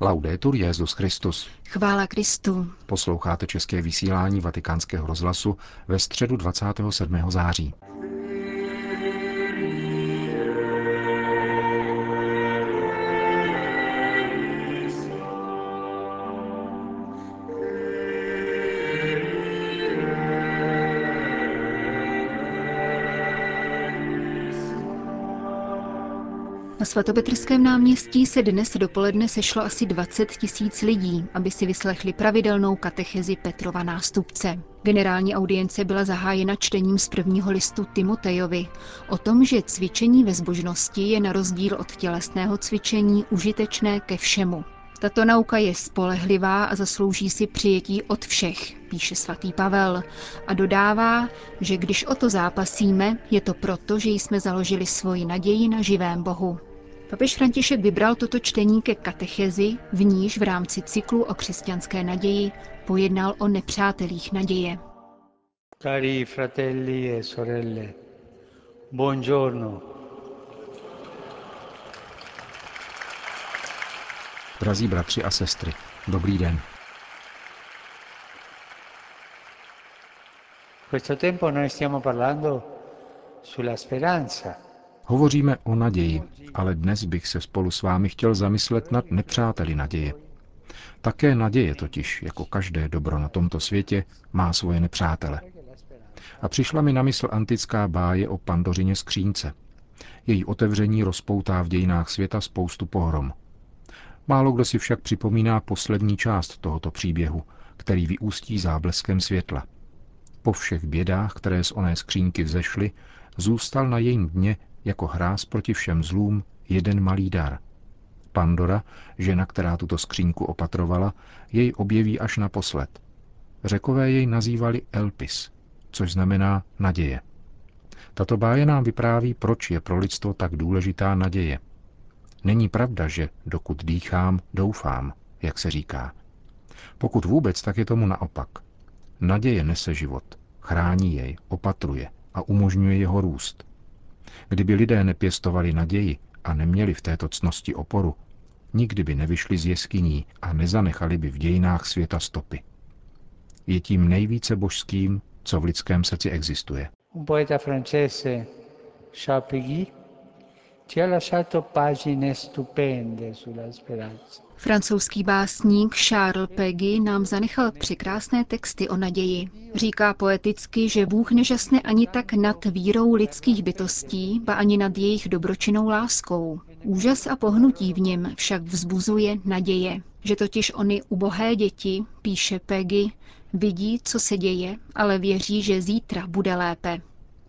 Laudetur Jezus Christus. Chvála Kristu. Posloucháte české vysílání Vatikánského rozhlasu ve středu 27. září. Na svatopetrském náměstí se dnes dopoledne sešlo asi 20 tisíc lidí, aby si vyslechli pravidelnou katechezi Petrova nástupce. Generální audience byla zahájena čtením z prvního listu Timotejovi o tom, že cvičení ve zbožnosti je na rozdíl od tělesného cvičení užitečné ke všemu. Tato nauka je spolehlivá a zaslouží si přijetí od všech, píše svatý Pavel, a dodává, že když o to zápasíme, je to proto, že jsme založili svoji naději na živém Bohu. Papež František vybral toto čtení ke katechezi, v níž v rámci cyklu o křesťanské naději pojednal o nepřátelích naděje. Cari fratelli e sorelle, buongiorno. Drazí bratři a sestry, dobrý den. Questo tempo noi stiamo parlando sulla speranza. Hovoříme o naději, ale dnes bych se spolu s vámi chtěl zamyslet nad nepřáteli naděje. Také naděje totiž, jako každé dobro na tomto světě, má svoje nepřátele. A přišla mi na mysl antická báje o pandořině skřínce. Její otevření rozpoutá v dějinách světa spoustu pohrom. Málo kdo si však připomíná poslední část tohoto příběhu, který vyústí zábleskem světla. Po všech bědách, které z oné skřínky vzešly, zůstal na jejím dně jako hráz proti všem zlům jeden malý dar. Pandora, žena, která tuto skřínku opatrovala, jej objeví až naposled. Řekové jej nazývali Elpis, což znamená naděje. Tato báje nám vypráví, proč je pro lidstvo tak důležitá naděje. Není pravda, že dokud dýchám, doufám, jak se říká. Pokud vůbec, tak je tomu naopak. Naděje nese život, chrání jej, opatruje a umožňuje jeho růst. Kdyby lidé nepěstovali naději a neměli v této cnosti oporu, nikdy by nevyšli z jeskyní a nezanechali by v dějinách světa stopy. Je tím nejvíce božským, co v lidském srdci existuje. Un poeta francese, Charles Péguy, Francouzský básník Charles Peggy nám zanechal překrásné texty o naději. Říká poeticky, že Bůh nežasne ani tak nad vírou lidských bytostí, ba ani nad jejich dobročinnou láskou. Úžas a pohnutí v něm však vzbuzuje naděje, že totiž oni ubohé děti, píše Peggy, vidí, co se děje, ale věří, že zítra bude lépe.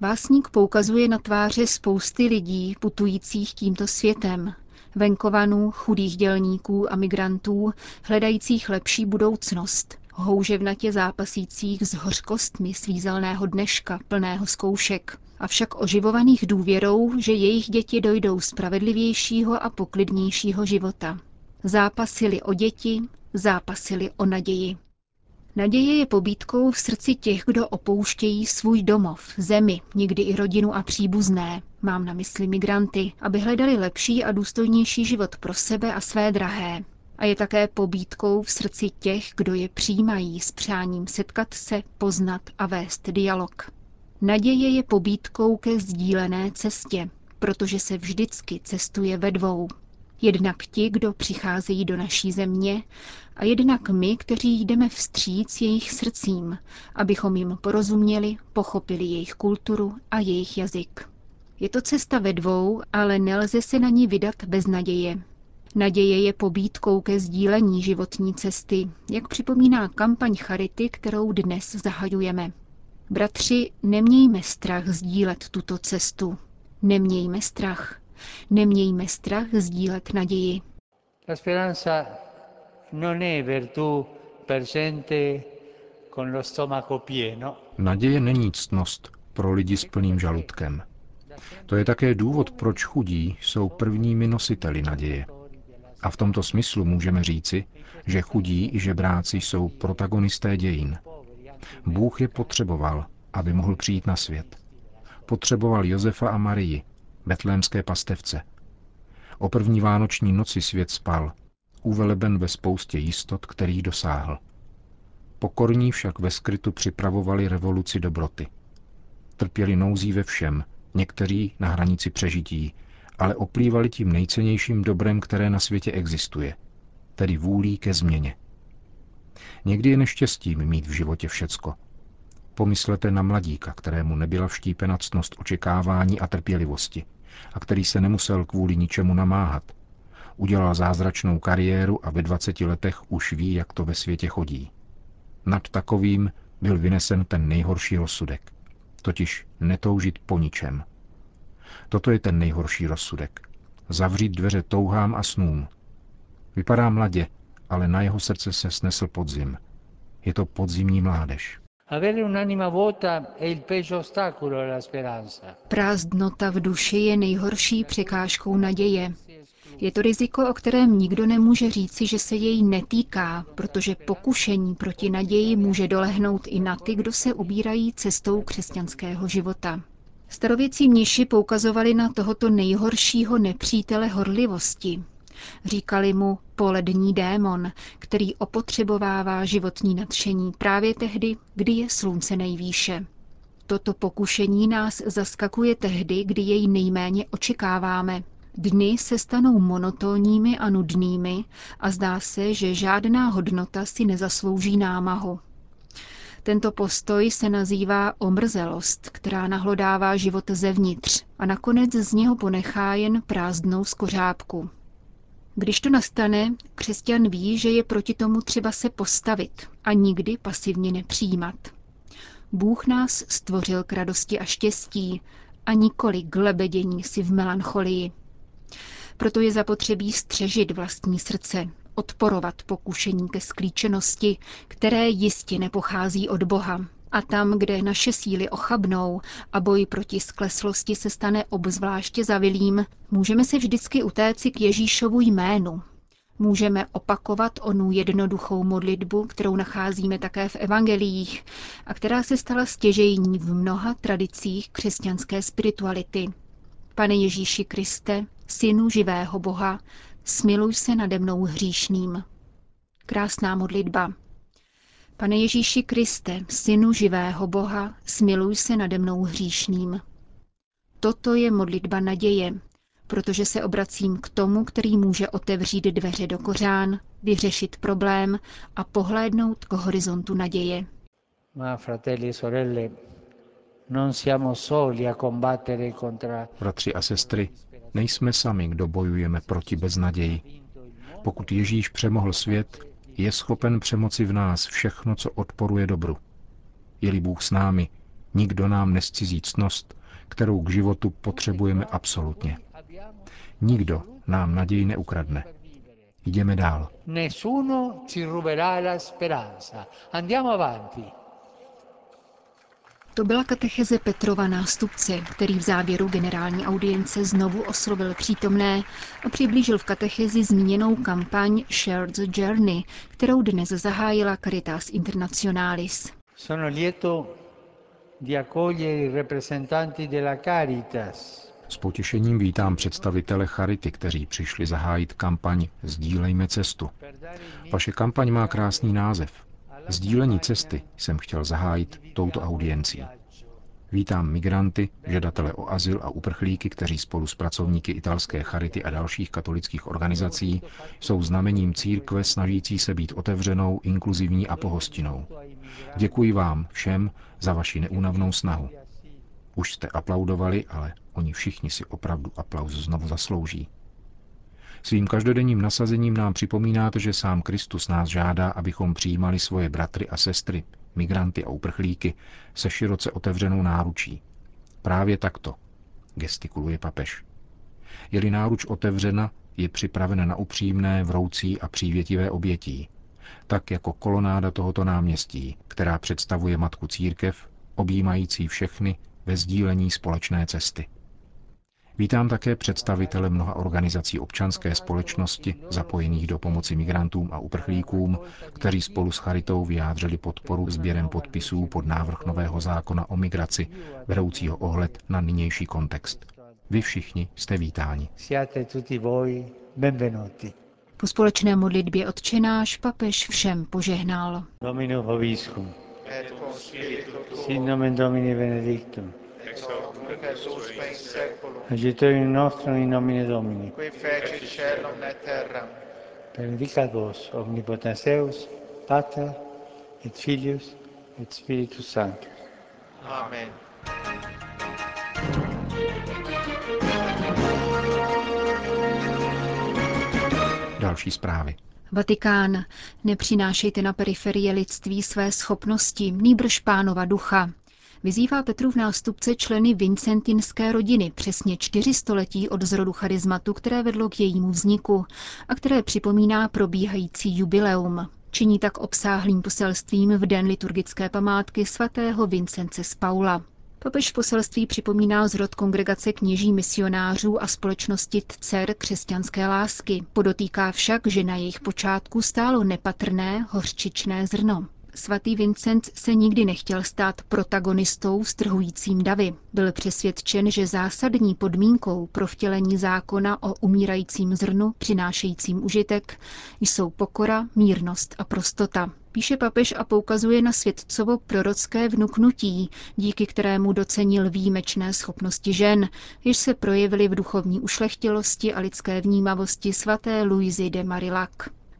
Básník poukazuje na tváře spousty lidí putujících tímto světem, venkovanů, chudých dělníků a migrantů, hledajících lepší budoucnost, houževnatě zápasících s hořkostmi svízelného dneška, plného zkoušek, avšak oživovaných důvěrou, že jejich děti dojdou spravedlivějšího a poklidnějšího života. Zápasili o děti, zápasili o naději. Naděje je pobídkou v srdci těch, kdo opouštějí svůj domov, zemi, někdy i rodinu a příbuzné. Mám na mysli migranty, aby hledali lepší a důstojnější život pro sebe a své drahé. A je také pobídkou v srdci těch, kdo je přijímají s přáním setkat se, poznat a vést dialog. Naděje je pobídkou ke sdílené cestě, protože se vždycky cestuje ve dvou. Jednak ti, kdo přicházejí do naší země, a jednak my, kteří jdeme vstříc jejich srdcím, abychom jim porozuměli, pochopili jejich kulturu a jejich jazyk. Je to cesta ve dvou, ale nelze se na ní vydat bez naděje. Naděje je pobídkou ke sdílení životní cesty, jak připomíná kampaň Charity, kterou dnes zahajujeme. Bratři, nemějme strach sdílet tuto cestu. Nemějme strach. Nemějme strach sdílet naději. La speranza non è virtù per gente con lo stomaco pieno. Naděje není ctnost pro lidi s plným žaludkem. To je také důvod, proč chudí jsou prvními nositeli naděje. A v tomto smyslu můžeme říci, že chudí i žebráci jsou protagonisté dějin. Bůh je potřeboval, aby mohl přijít na svět. Potřeboval Josefa a Marii, betlémské pastevce. O první vánoční noci svět spal uveleben ve spoustě jistot, kterých dosáhl. Pokorní však ve skrytu připravovali revoluci dobroty. Trpěli nouzí ve všem, někteří na hranici přežití, ale oplývali tím nejcennějším dobrem, které na světě existuje, tedy vůlí ke změně. Někdy je neštěstím mít v životě všecko. Pomyslete na mladíka, kterému nebyla vštípena ctnost očekávání a trpělivosti a který se nemusel kvůli ničemu namáhat. Udělal zázračnou kariéru a ve 20 letech už ví, jak to ve světě chodí. Nad takovým byl vynesen ten nejhorší rozsudek, totiž netoužit po ničem. Toto je ten nejhorší rozsudek. Zavřít dveře touhám a snům. Vypadá mladě, ale na jeho srdce se snesl podzim. Je to podzimní mládež. Prázdnota v duši je nejhorší překážkou naděje. Je to riziko, o kterém nikdo nemůže říci, že se jej netýká, protože pokušení proti naději může dolehnout i na ty, kdo se ubírají cestou křesťanského života. Starověcí mniši poukazovali na tohoto nejhoršího nepřítele horlivosti. Říkali mu polední démon, který opotřebovává životní nadšení právě tehdy, kdy je slunce nejvýše. Toto pokušení nás zaskakuje tehdy, kdy jej nejméně očekáváme. Dny se stanou monotónními a nudnými a zdá se, že žádná hodnota si nezaslouží námahu. Tento postoj se nazývá omrzelost, která nahlodává život zevnitř a nakonec z něho ponechá jen prázdnou skořápku. Když to nastane, křesťan ví, že je proti tomu třeba se postavit a nikdy pasivně nepřijímat. Bůh nás stvořil k radosti a štěstí a nikoli k lebedění si v melancholii. Proto je zapotřebí střežit vlastní srdce, odporovat pokušení ke sklíčenosti, které jistě nepochází od Boha. A tam, kde naše síly ochabnou a boj proti skleslosti se stane obzvláště zavilým, můžeme se vždycky utéci k Ježíšovu jménu. Můžeme opakovat onu jednoduchou modlitbu, kterou nacházíme také v evangeliích a která se stala stěžejní v mnoha tradicích křesťanské spirituality. Pane Ježíši Kriste, Synu živého Boha, smiluj se nade mnou hříšným. Krásná modlitba. Pane Ježíši Kriste, Synu živého Boha, smiluj se nade mnou hříšným. Toto je modlitba naděje, protože se obracím k tomu, který může otevřít dveře do kořán, vyřešit problém a pohlédnout k horizontu naděje. Ma fratelli e sorelle, non siamo soli a combattere contra Bratři a sestry, nejsme sami, kdo bojujeme proti beznaději. Pokud Ježíš přemohl svět, je schopen přemoci v nás všechno, co odporuje dobru. Je-li Bůh s námi, nikdo nám nescizí ctnost, kterou k životu potřebujeme absolutně. Nikdo nám naději neukradne. Jdeme dál. Nessuno ci ruberà la speranza. Andiamo avanti. To byla katecheze Petrova nástupce, který v závěru generální audience znovu oslovil přítomné a přiblížil v katechezi zmíněnou kampaň Shared the Journey, kterou dnes zahájila Caritas Internationalis. Sono lieto di accogliere i rappresentanti della Caritas. S potěšením vítám představitele Charity, kteří přišli zahájit kampaň Sdílejme cestu. Vaše kampaň má krásný název. Sdílení cesty jsem chtěl zahájit touto audiencí. Vítám migranty, žadatele o azyl a uprchlíky, kteří spolu s pracovníky italské charity a dalších katolických organizací jsou znamením církve snažící se být otevřenou, inkluzivní a pohostinnou. Děkuji vám všem za vaši neúnavnou snahu. Už jste aplaudovali, ale oni všichni si opravdu aplauz znovu zaslouží. Svým každodenním nasazením nám připomínáte, že sám Kristus nás žádá, abychom přijímali svoje bratry a sestry, migranty a uprchlíky se široce otevřenou náručí. Právě takto, gestikuluje papež. Je-li náruč otevřena, je připravena na upřímné, vroucí a přívětivé obětí, tak jako kolonáda tohoto náměstí, která představuje matku církev, objímající všechny ve sdílení společné cesty. Vítám také představitele mnoha organizací občanské společnosti zapojených do pomoci migrantům a uprchlíkům, kteří spolu s Charitou vyjádřili podporu sběrem podpisů pod návrh nového zákona o migraci, vedoucího ohled na nynější kontext. Vy všichni jste vítáni. Siate tutti voi benvenuti. Po společné modlitbě odčenáš papež všem požehnal. Domino Hoviscum. Sin nomen Domini benedictum. Usque in nostrum in nomine Domini. qui feci celum et terram. Benedicat vos, omnipotens Deus, Pater, et Filius, et Spiritus Sanctus. Amen. Další zprávy. Vatikán. Nepřinášejte na periferie lidství své schopnosti, nýbrž pánova ducha. Vyzývá Petrův nástupce členy vincentinské rodiny přesně čtyři století od zrodu charizmatu, které vedlo k jejímu vzniku a které připomíná probíhající jubileum. Činí tak obsáhlým poselstvím v den liturgické památky svatého Vincence z Paula. Papež poselství připomíná zrod kongregace kněží misionářů a společnosti dcer křesťanské lásky. Podotýká však, že na jejich počátku stálo nepatrné hořčičné zrno. Svatý Vincent se nikdy nechtěl stát protagonistou strhujícím davy. Byl přesvědčen, že zásadní podmínkou pro vtělení zákona o umírajícím zrnu přinášejícím užitek jsou pokora, mírnost a prostota. Píše papež a poukazuje na světcovo prorocké vnuknutí, díky kterému docenil výjimečné schopnosti žen, jež se projevily v duchovní ušlechtilosti a lidské vnímavosti svaté Louisy de Marillac.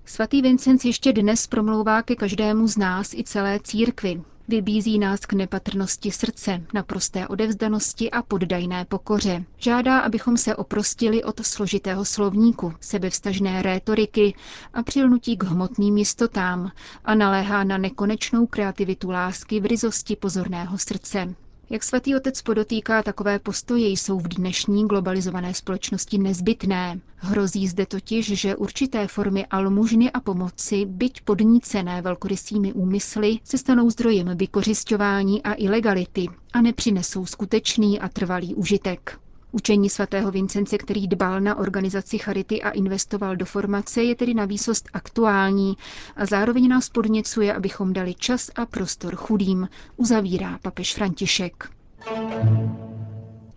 Svatý Vincenc ještě dnes promlouvá ke každému z nás i celé církvi. Vybízí nás k nepatrnosti srdce, naprosté odevzdanosti a poddajné pokoře. Žádá, abychom se oprostili od složitého slovníku, sebevstažné rétoriky a přilnutí k hmotným jistotám a naléhá na nekonečnou kreativitu lásky v ryzosti pozorného srdce. Jak svatý otec podotýká, takové postoje jsou v dnešní globalizované společnosti nezbytné. Hrozí zde totiž, že určité formy almužny a pomoci, byť podnícené velkorysými úmysly, se stanou zdrojem vykořišťování a ilegality a nepřinesou skutečný a trvalý užitek. Učení svatého Vincence, který dbal na organizaci charity a investoval do formace, je tedy na výsost aktuální a zároveň nás podněcuje, abychom dali čas a prostor chudým, uzavírá papež František.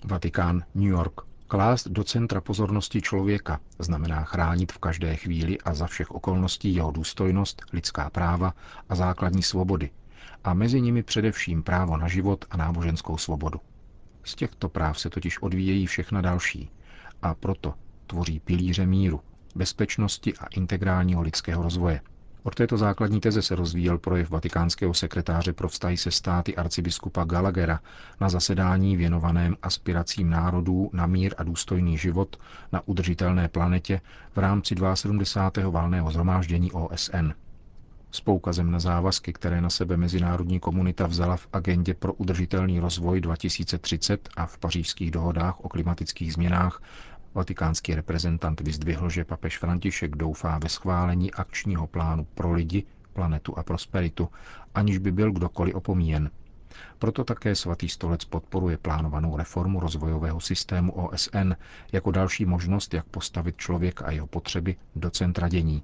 Vatikán, New York. Klást do centra pozornosti člověka znamená chránit v každé chvíli a za všech okolností jeho důstojnost, lidská práva a základní svobody, a mezi nimi především právo na život a náboženskou svobodu. Z těchto práv se totiž odvíjejí všechna další a proto tvoří pilíře míru, bezpečnosti a integrálního lidského rozvoje. Od této základní teze se rozvíjel projev vatikánského sekretáře pro vztahy se státy arcibiskupa Gallaghera na zasedání věnovaném aspiracím národů na mír a důstojný život na udržitelné planetě v rámci 72. valného zhromáždění OSN. S poukazem na závazky, které na sebe mezinárodní komunita vzala v agendě pro udržitelný rozvoj 2030 a v pařížských dohodách o klimatických změnách, vatikánský reprezentant vyzdvihl, že papež František doufá ve schválení akčního plánu pro lidi, planetu a prosperitu, aniž by byl kdokoliv opomíjen. Proto také svatý stolec podporuje plánovanou reformu rozvojového systému OSN jako další možnost, jak postavit člověk a jeho potřeby do centra dění.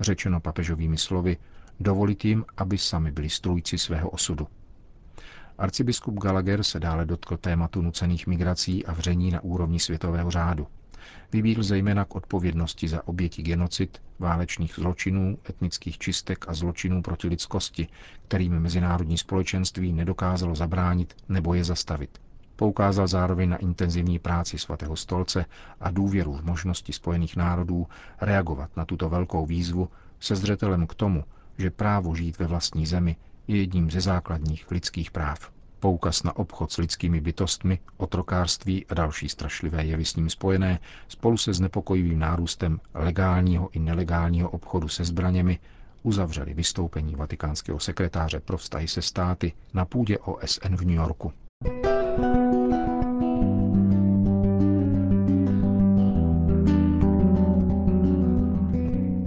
Řečeno papežovými slovy, dovolit jim, aby sami byli strůjci svého osudu. Arcibiskup Gallagher se dále dotkl tématu nucených migrací a vření na úrovni světového řádu. Vybídl zejména k odpovědnosti za oběti genocid, válečných zločinů, etnických čistek a zločinů proti lidskosti, kterým mezinárodní společenství nedokázalo zabránit nebo je zastavit. Poukázal zároveň na intenzivní práci svatého stolce a důvěru v možnosti Spojených národů reagovat na tuto velkou výzvu se zřetelem k tomu, že právo žít ve vlastní zemi je jedním ze základních lidských práv. Poukaz na obchod s lidskými bytostmi, otrokárství a další strašlivé jevy s ním spojené spolu se znepokojivým nárůstem legálního i nelegálního obchodu se zbraněmi uzavřeli vystoupení vatikánského sekretáře pro vztahy se státy na půdě OSN v New Yorku.